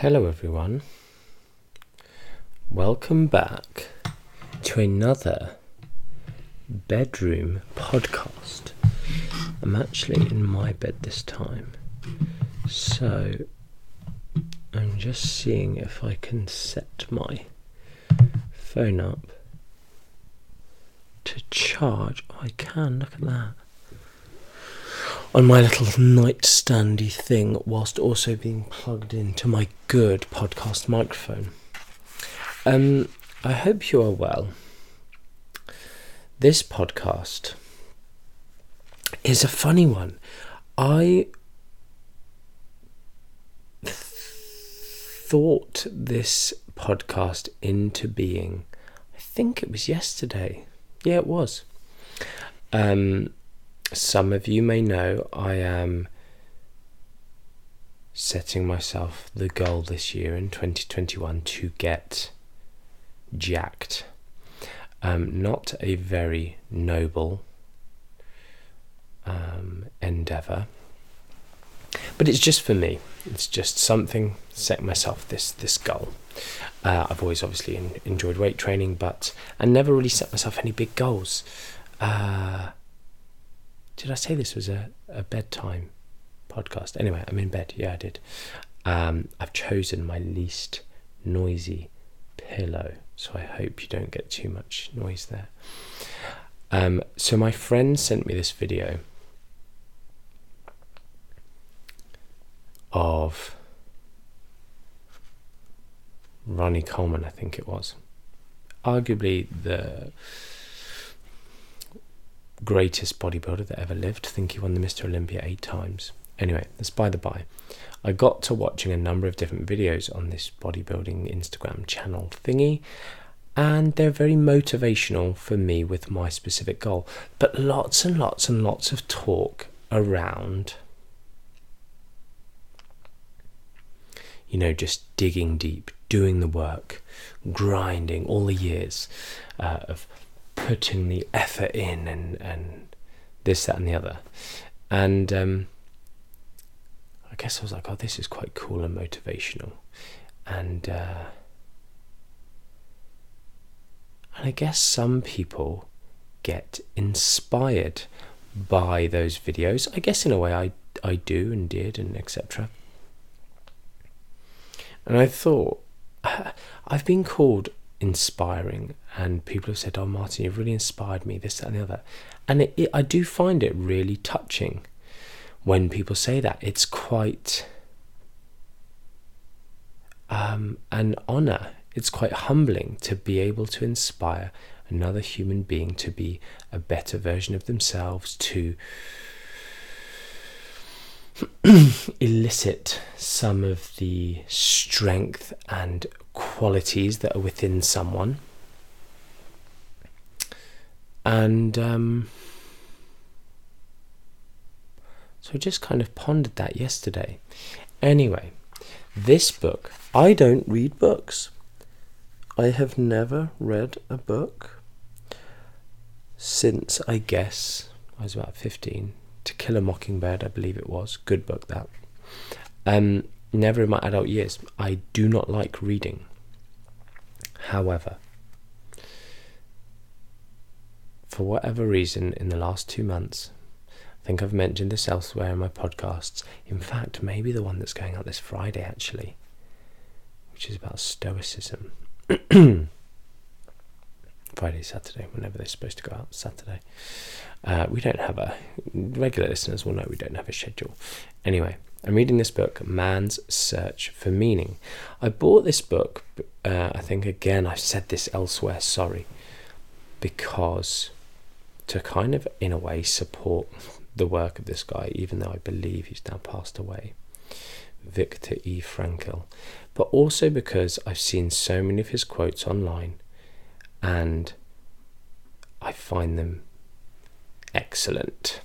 Hello, everyone. Welcome back to another bedroom podcast. I'm actually in my bed this time, so I'm just seeing if I can set my phone up to charge. Oh, I can, look at that on my little nightstandy thing whilst also being plugged into my good podcast microphone. Um, I hope you are well. This podcast is a funny one. I th- thought this podcast into being, I think it was yesterday. Yeah, it was. Um, some of you may know I am setting myself the goal this year in 2021 to get jacked. Um, not a very noble um, endeavor, but it's just for me. It's just something set myself this this goal. Uh, I've always obviously in, enjoyed weight training, but I never really set myself any big goals. Uh, did I say this was a, a bedtime podcast? Anyway, I'm in bed. Yeah, I did. Um, I've chosen my least noisy pillow, so I hope you don't get too much noise there. Um, so my friend sent me this video of Ronnie Coleman, I think it was, arguably the greatest bodybuilder that ever lived. I think he won the Mr. Olympia eight times. Anyway, that's by the by. I got to watching a number of different videos on this bodybuilding Instagram channel thingy, and they're very motivational for me with my specific goal. But lots and lots and lots of talk around, you know, just digging deep, doing the work, grinding all the years uh, of putting the effort in and, and this, that, and the other. And um, I guess I was like, oh, this is quite cool and motivational. And, uh, and I guess some people get inspired by those videos. I guess in a way I, I do and did and etc. And I thought, I've been called inspiring. And people have said oh martin you've really inspired me this that, and the other. And it, it, i do find it really touching when people say that. It's quite um, an honor. It's quite humbling to be able to inspire another human being to be a better version of themselves to elicit some of the strength and qualities that are within someone. And um, so I just kind of pondered that yesterday. Anyway, this book, I don't read books. I have never read a book since I guess I was about 15. To Kill a Mockingbird, I believe it was. Good book, that. Um, never in my adult years. I do not like reading. However, for whatever reason, in the last two months, I think I've mentioned this elsewhere in my podcasts. In fact, maybe the one that's going out this Friday, actually, which is about Stoicism. Friday, Saturday, whenever they're supposed to go out, Saturday. Uh, we don't have a regular listeners will know we don't have a schedule. Anyway, I'm reading this book, Man's Search for Meaning. I bought this book, uh, I think again, I've said this elsewhere, sorry, because to kind of, in a way, support the work of this guy, even though I believe he's now passed away, Viktor E. Frankl, but also because I've seen so many of his quotes online and I find them excellent.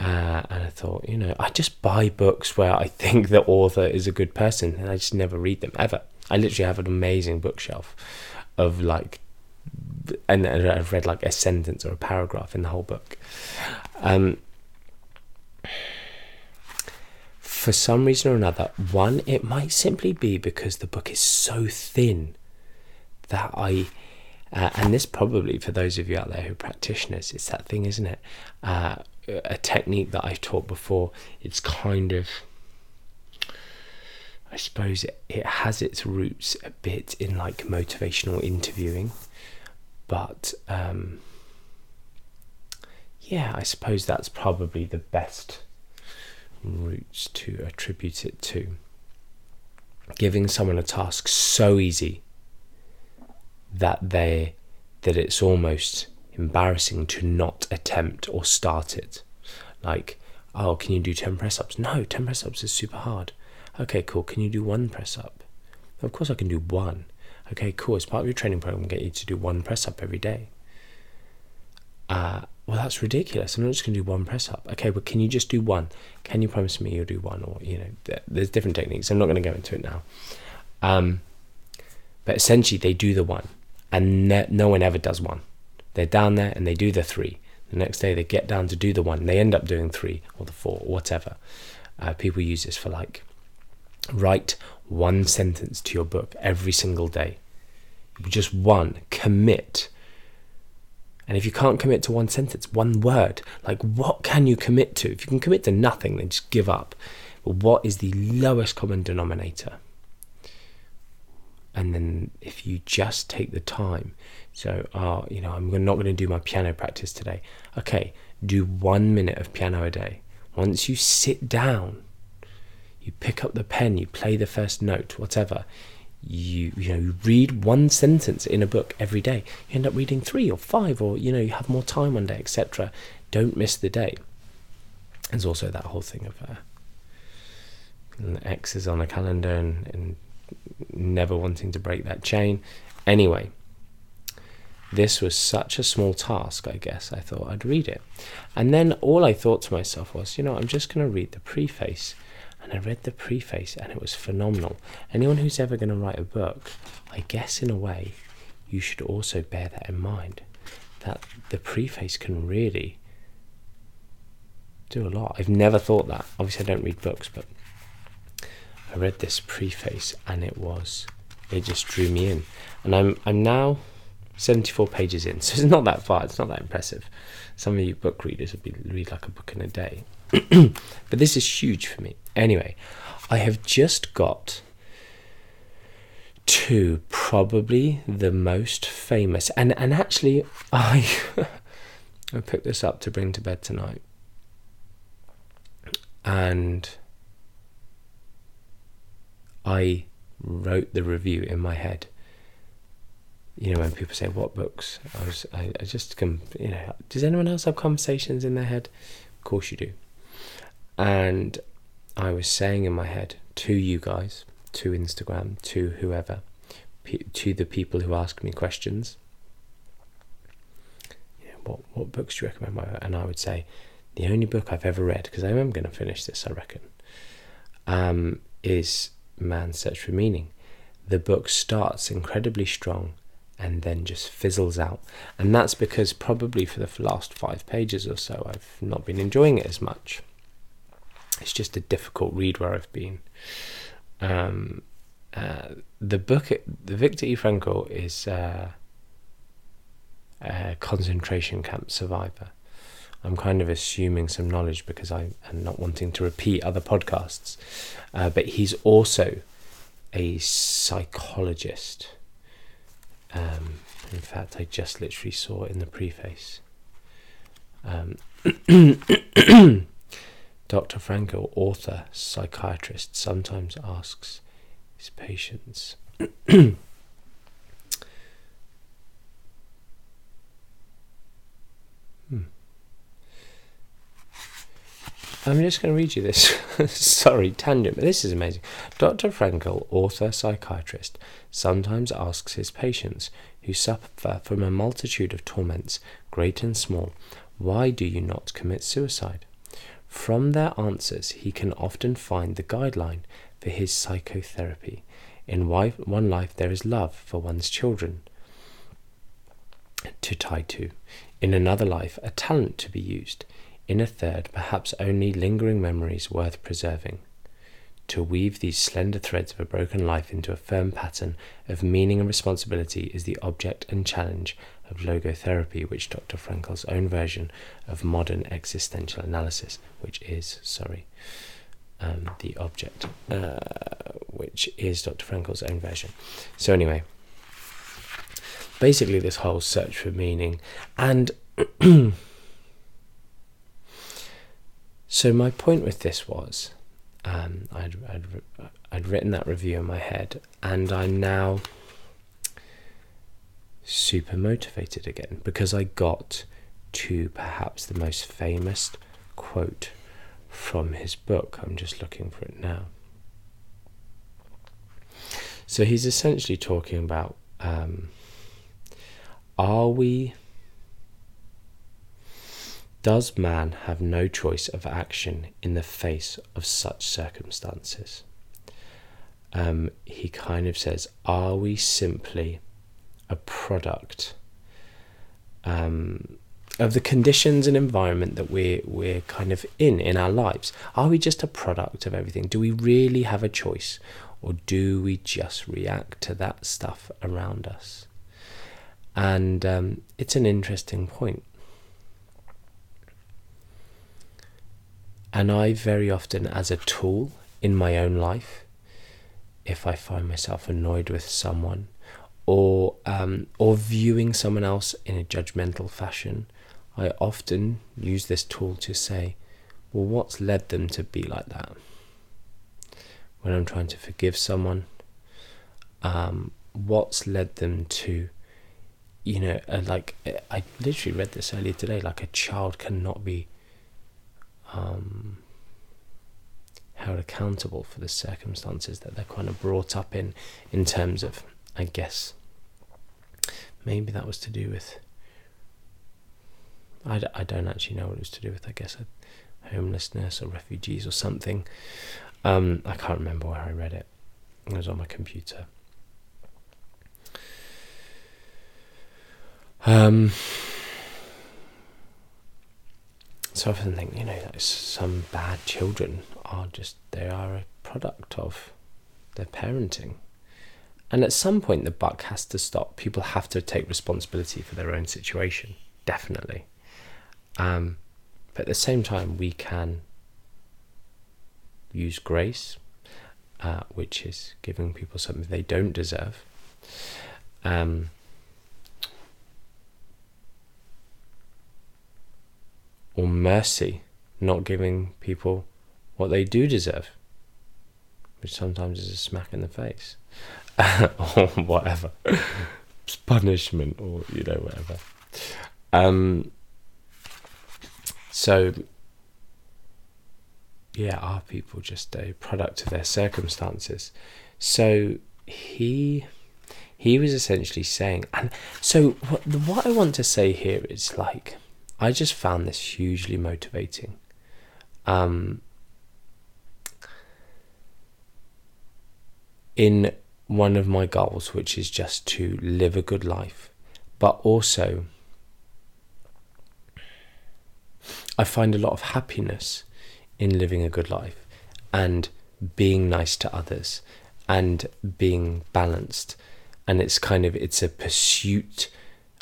Uh, and I thought, you know, I just buy books where I think the author is a good person, and I just never read them ever. I literally have an amazing bookshelf of like, and I've read like a sentence or a paragraph in the whole book. Um, for some reason or another, one, it might simply be because the book is so thin that I, uh, and this probably for those of you out there who are practitioners, it's that thing, isn't it? Uh, a technique that I've taught before. It's kind of, I suppose it, has its roots a bit in like motivational interviewing, but um, yeah, I suppose that's probably the best roots to attribute it to. Giving someone a task so easy that they that it's almost embarrassing to not attempt or start it. Like, oh, can you do 10 press ups? No, 10 press ups is super hard. Okay, cool. Can you do one press up? Of course, I can do one. Okay, cool. As part of your training program, get you to do one press up every day. Uh, well, that's ridiculous. I'm not just going to do one press up. Okay, but can you just do one? Can you promise me you'll do one? Or, you know, there's different techniques. I'm not going to go into it now. Um, but essentially, they do the one, and ne- no one ever does one. They're down there and they do the three. The next day, they get down to do the one. They end up doing three or the four or whatever. Uh, people use this for like write one sentence to your book every single day. Just one. Commit and if you can't commit to one sentence, one word, like what can you commit to? If you can commit to nothing, then just give up. But what is the lowest common denominator? And then if you just take the time, so, oh, you know, I'm not going to do my piano practice today. Okay, do one minute of piano a day. Once you sit down, you pick up the pen, you play the first note, whatever you you know you read one sentence in a book every day you end up reading three or five or you know you have more time one day etc don't miss the day there's also that whole thing of uh, x's on a calendar and, and never wanting to break that chain anyway this was such a small task i guess i thought i'd read it and then all i thought to myself was you know i'm just going to read the preface and I read the preface and it was phenomenal. Anyone who's ever going to write a book, I guess in a way, you should also bear that in mind that the preface can really do a lot. I've never thought that. Obviously, I don't read books, but I read this preface and it was it just drew me in. And I'm I'm now 74 pages in, so it's not that far. It's not that impressive. Some of you book readers would be read like a book in a day. but this is huge for me. Anyway, I have just got to probably the most famous, and and actually, I I picked this up to bring to bed tonight, and I wrote the review in my head. You know, when people say what books, I was I, I just come. You know, does anyone else have conversations in their head? Of course you do. And I was saying in my head to you guys, to Instagram, to whoever, to the people who ask me questions, you know, what what books do you recommend? And I would say the only book I've ever read, because I am going to finish this, I reckon, um, is Man's Search for Meaning. The book starts incredibly strong and then just fizzles out. And that's because probably for the last five pages or so, I've not been enjoying it as much it's just a difficult read where I've been. Um, uh, the book, the Viktor E. Frankl is uh, a concentration camp survivor. I'm kind of assuming some knowledge because I am not wanting to repeat other podcasts, uh, but he's also a psychologist. Um, in fact, I just literally saw it in the preface. Um, Dr. Frankl, author, psychiatrist, sometimes asks his patients. I'm just going to read you this. Sorry, tangent, but this is amazing. Dr. Frankl, author, psychiatrist, sometimes asks his patients who suffer from a multitude of torments, great and small, why do you not commit suicide? From their answers, he can often find the guideline for his psychotherapy. In one life, there is love for one's children to tie to. In another life, a talent to be used. In a third, perhaps only lingering memories worth preserving. To weave these slender threads of a broken life into a firm pattern of meaning and responsibility is the object and challenge of logotherapy, which Dr. Frankl's own version of modern existential analysis, which is, sorry, um, the object, uh, which is Dr. Frankl's own version. So, anyway, basically, this whole search for meaning, and so my point with this was um, I'd, I'd, I'd written that review in my head, and I'm now super motivated again because I got to perhaps the most famous quote from his book. I'm just looking for it now. So he's essentially talking about um, are we does man have no choice of action in the face of such circumstances? Um, he kind of says, Are we simply a product um, of the conditions and environment that we're, we're kind of in in our lives? Are we just a product of everything? Do we really have a choice? Or do we just react to that stuff around us? And um, it's an interesting point And I very often, as a tool in my own life, if I find myself annoyed with someone or um, or viewing someone else in a judgmental fashion, I often use this tool to say, well, what's led them to be like that? When I'm trying to forgive someone, um, what's led them to, you know, uh, like I literally read this earlier today, like a child cannot be um, held accountable for the circumstances that they're kind of brought up in, in terms of, I guess, maybe that was to do with. I d- I don't actually know what it was to do with, I guess, homelessness or refugees or something. Um, I can't remember where I read it. It was on my computer. Um, so often think, you know, some bad children are just, they are a product of their parenting. And at some point, the buck has to stop. People have to take responsibility for their own situation, definitely. Um, but at the same time, we can use grace, uh, which is giving people something they don't deserve. Um, or mercy, not giving people what they do deserve, which sometimes is a smack in the face, or whatever, punishment, or you know whatever. Um, so, yeah, are people just a product of their circumstances? So he he was essentially saying, and so what, what I want to say here is like I just found this hugely motivating. Um, in one of my goals, which is just to live a good life, but also I find a lot of happiness in living a good life and being nice to others and being balanced and it's kind of it's a pursuit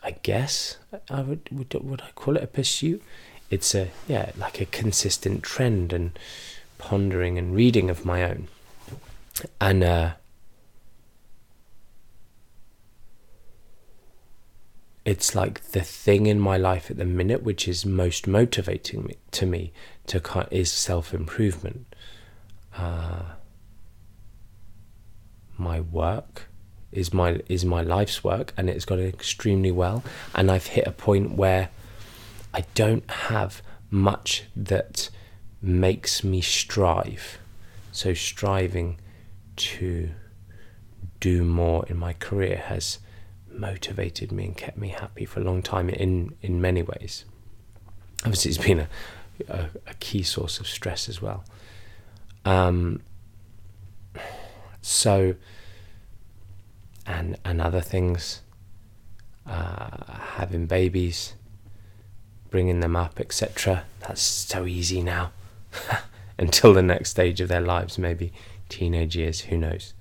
I guess I would would would I call it a pursuit? It's a yeah, like a consistent trend and pondering and reading of my own, and uh, it's like the thing in my life at the minute which is most motivating me, to me to is self improvement. Uh, my work is my is my life's work and it's gone extremely well. And I've hit a point where I don't have much that makes me strive. So striving to do more in my career has motivated me and kept me happy for a long time in in many ways. Obviously it's been a a, a key source of stress as well. Um so and and other things, uh, having babies, bringing them up, etc. That's so easy now. Until the next stage of their lives, maybe teenage years, who knows?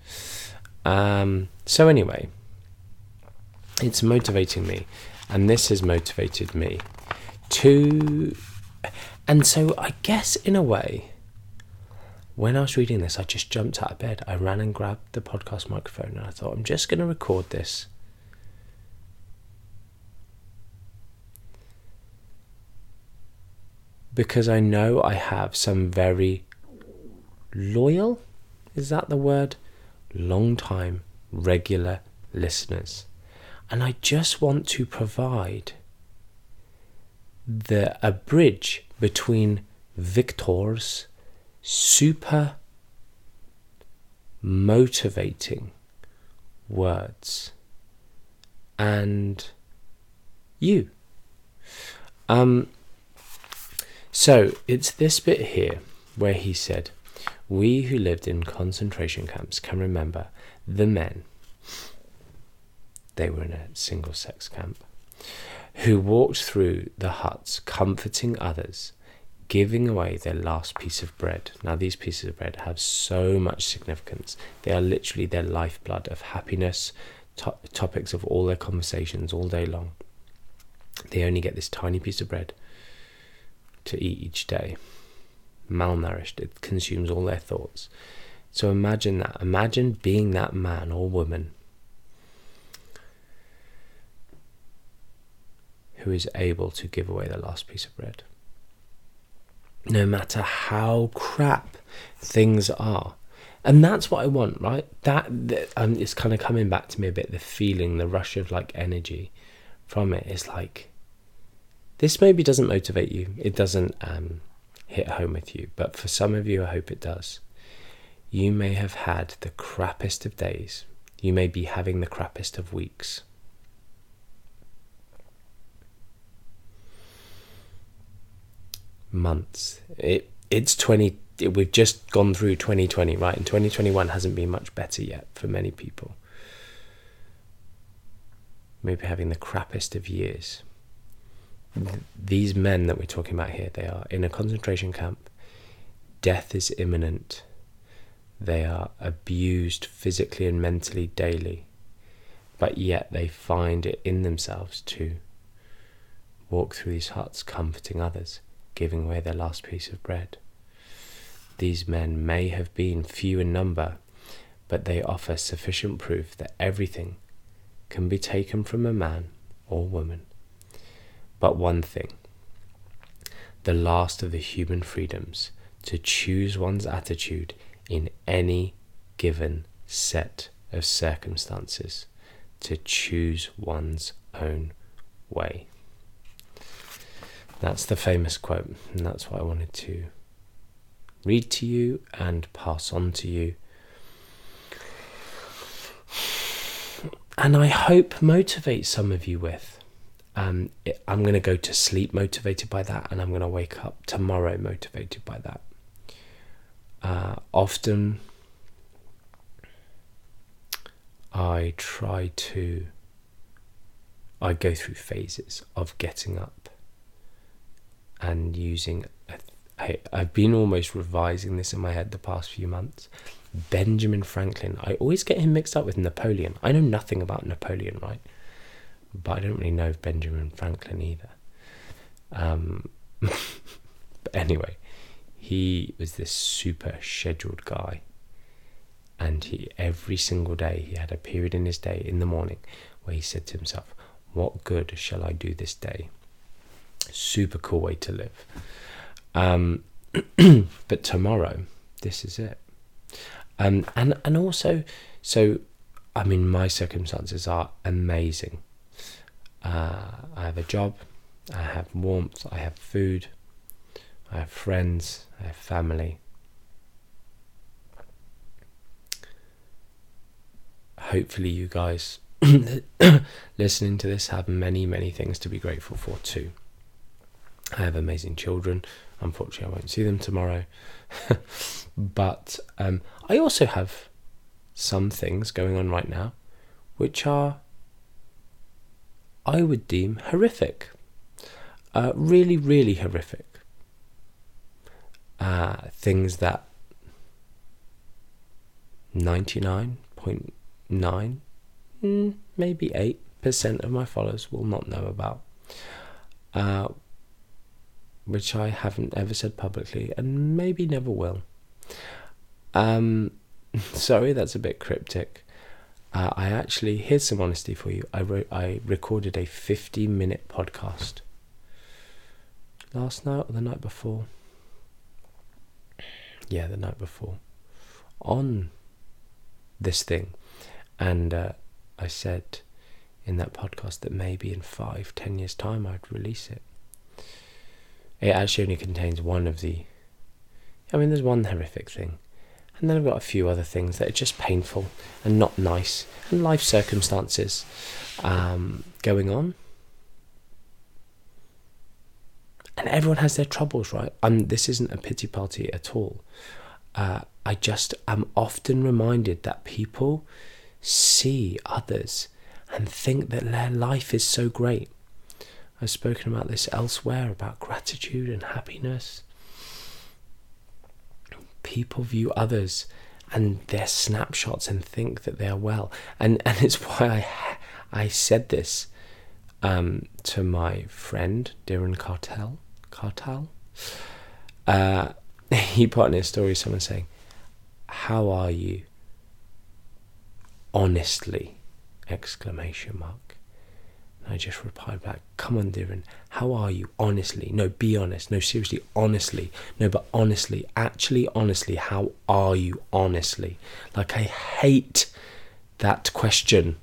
Um, so, anyway, it's motivating me, and this has motivated me to. And so, I guess in a way, when I was reading this, I just jumped out of bed. I ran and grabbed the podcast microphone, and I thought, I'm just going to record this. Because I know I have some very loyal, is that the word? Long time, regular listeners. And I just want to provide the a bridge between Viktor's super motivating words. And you. Um, so it's this bit here where he said, We who lived in concentration camps can remember the men, they were in a single sex camp, who walked through the huts comforting others giving away their last piece of bread. Now, these pieces of bread have so much significance. They are literally their lifeblood of happiness, to- topics of all their conversations all day long. They only get this tiny piece of bread to eat each day. Malnourished, it consumes all their thoughts. So imagine that. Imagine being that man or woman who is able to give away the last piece of bread no matter how crap things are. And that's what I want, right? That, that um, it's kind of coming back to me a bit. The feeling, the rush of like energy from it is like this. Maybe doesn't motivate you. It doesn't um, hit home with you. But for some of you, I hope it does. You may have had the crappiest of days. You may be having the crappiest of weeks. Months. It it's twenty. It, we've just gone through twenty twenty, right? And twenty twenty one hasn't been much better yet for many people. Maybe having the crappiest of years. These men that we're talking about here, they are in a concentration camp. Death is imminent. They are abused physically and mentally daily, but yet they find it in themselves to walk through these huts comforting others giving away their last piece of bread. These men may have been few in number, but they offer sufficient proof that everything can be taken from a man or woman. But one thing the last of the human freedoms to choose one's attitude in any given set of circumstances, to choose one's own way. That's the famous quote, and that's what I wanted to read to you and pass on to you. And I hope motivate some of you with. Um, it, I'm going to go to sleep motivated by that, and I'm going to wake up tomorrow motivated by that. Uh, often, I try to. I go through phases of getting up and using. I, I've been almost revising this in my head the past few months. Benjamin Franklin. I always get him mixed up with Napoleon. I know nothing about Napoleon, right? But I don't really know Benjamin Franklin either. Um, but anyway, he was this super scheduled guy. And he every single day he had a period in his day in the morning where he said to himself, What good shall I do this day? Super cool way to live. Um, but tomorrow, this is it. Um, and and also, so I mean, my circumstances are amazing. Uh, I have a job, I have warmth, I have food, I have friends, I have family. Hopefully, you guys listening to this have many, many things to be grateful for too. I have amazing children. Unfortunately, I won't see them tomorrow. but um, I also have some things going on right now which are, I would deem, horrific. Uh, really, really horrific. Uh, things that 99.9, mm, maybe 8% of my followers will not know about. Uh, which I haven't ever said publicly and maybe never will. Um, sorry, that's a bit cryptic. Uh, I actually, here's some honesty for you. I wrote, I recorded a 50 minute podcast last night or the night before. Yeah, the night before on this thing, and uh, I said in that podcast that maybe in five, ten years' time I'd release it. It actually only contains one of the. I mean, there's one horrific thing, and then I've got a few other things that are just painful and not nice, and life circumstances um, going on. And everyone has their troubles, right? And this isn't a pity party at all. Uh, I just am often reminded that people see others and think that their life is so great. I've spoken about this elsewhere about gratitude and happiness. People view others and their snapshots and think that they are well, and and it's why I I said this um, to my friend Darren Cartel Cartel. Uh, he put in his story someone saying, "How are you?" Honestly, exclamation mark. I just replied back, "Come on, Darren, how are you? Honestly, no, be honest. No, seriously, honestly, no, but honestly, actually, honestly, how are you? Honestly, like I hate that question.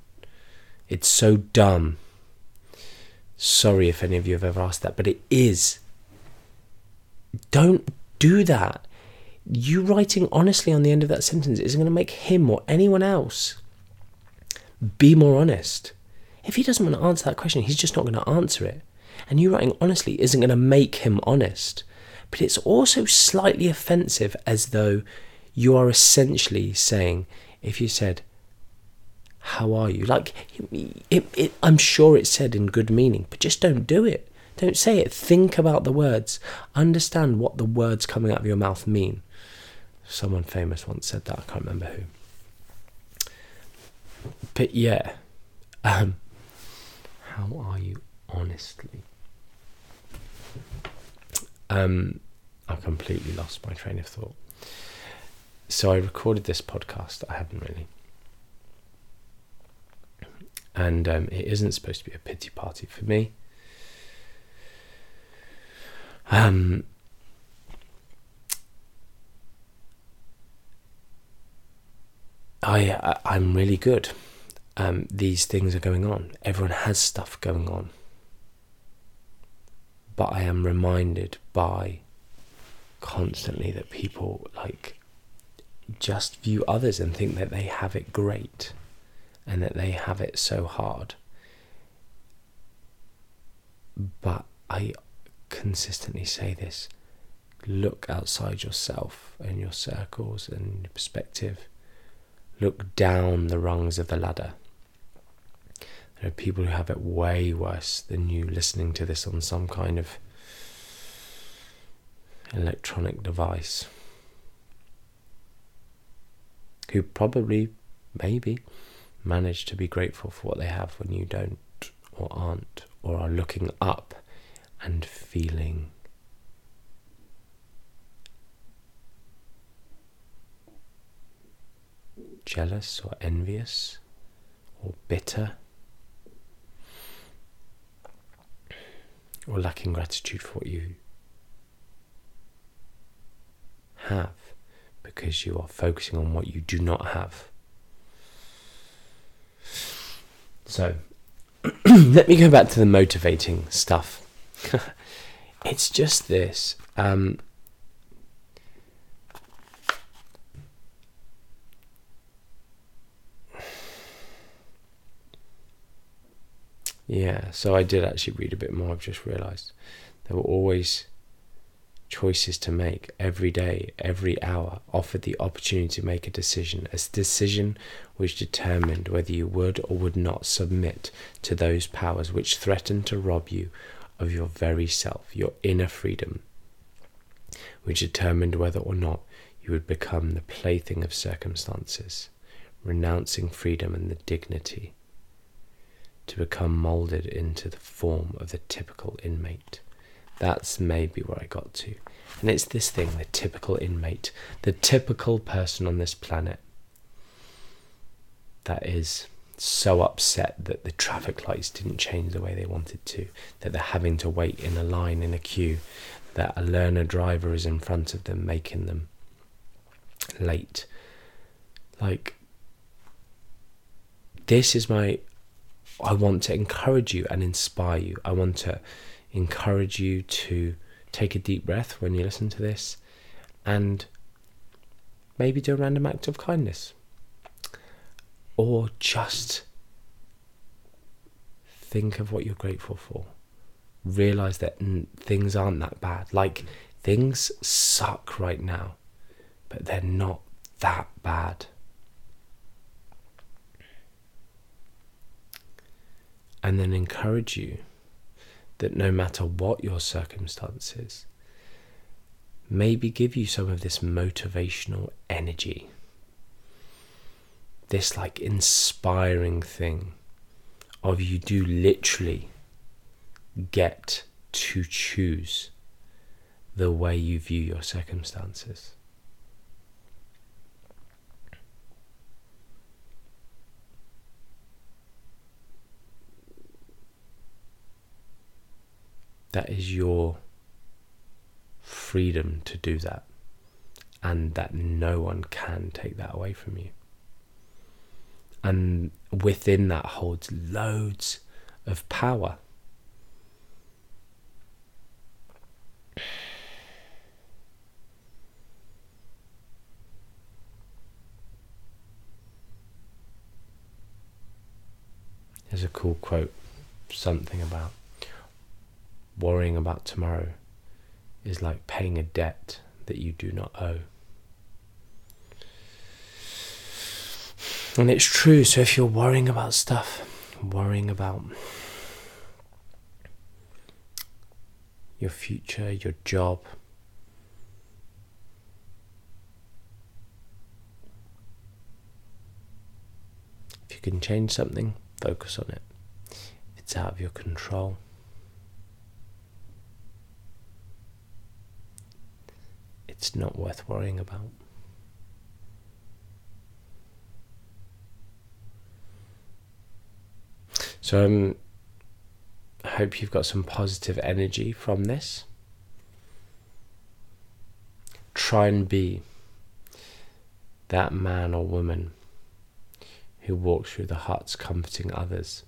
It's so dumb." Sorry if any of you have ever asked that, but it is don't do that. You writing honestly on the end of that sentence isn't going to make him or anyone else be more honest. If he doesn't want to answer that question, he's just not going to answer it. And you writing honestly isn't going to make him honest. But it's also slightly offensive as though you are essentially saying, if you said, How are you? Like, it, it, I'm sure it's said in good meaning, but just don't do it. Don't say it. Think about the words. Understand what the words coming out of your mouth mean. Someone famous once said that. I can't remember who. But yeah, um, how are you honestly? Um, I completely lost my train of thought. So I recorded this podcast. I haven't really. And um, it isn't supposed to be a pity party for me. Um, I, I I'm really good. Um, these things are going on. Everyone has stuff going on. But I am reminded by constantly that people like just view others and think that they have it great and that they have it so hard. But I consistently say this look outside yourself and your circles and your perspective. Look down the rungs of the ladder. People who have it way worse than you listening to this on some kind of electronic device. Who probably, maybe, manage to be grateful for what they have when you don't, or aren't, or are looking up and feeling. Jealous or envious or bitter or lacking gratitude for what you have because you are focusing on what you do not have. So, let me go back to the motivating stuff it's just this. Um, yeah, so I did actually read a bit more. I've just realised there were always choices to make every day, every hour, offered the opportunity to make a decision, a decision which determined whether you would or would not submit to those powers which threatened to rob you of your very self, your inner freedom, which determined whether or not you would become the plaything of circumstances, renouncing freedom and the dignity to become moulded into the form of the typical inmate. That's maybe where I got to. And it's this thing the typical inmate, the typical person on this planet that is so upset that the traffic lights didn't change the way they wanted to, that they're having to wait in a line in a queue, that a learner driver is in front of them making them late. Like, this is my. I want to encourage you and inspire you. I want to encourage you to take a deep breath when you listen to this and maybe do a random act of kindness or just think of what you're grateful for. Realize that things aren't that bad. Like, things suck right now, but they're not that bad. And then encourage you that no matter what your circumstances, maybe give you some of this motivational energy this like inspiring thing of you do literally get to choose the way you view your circumstances. That is your freedom to do that, and that no one can take that away from you and within that holds loads of power. There's a cool quote, something about worrying about tomorrow is like paying a debt that you do not owe. And it's true. So if you're worrying about stuff, worrying about your future, your job, if you can change something, focus on it. If it's out of your control, it's not worth worrying about. So um, I hope you've got some positive energy from this. Try and be that man or woman who walks through the huts comforting others,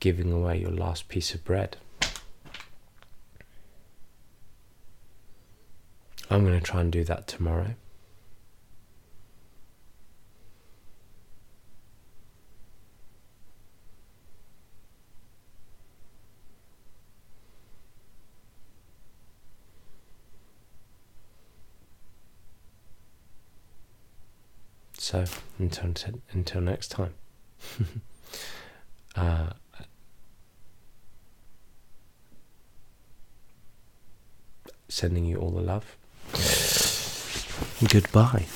giving away your last piece of bread. I'm going to try and do that tomorrow. So until until next time. uh, sending you all the love. Goodbye.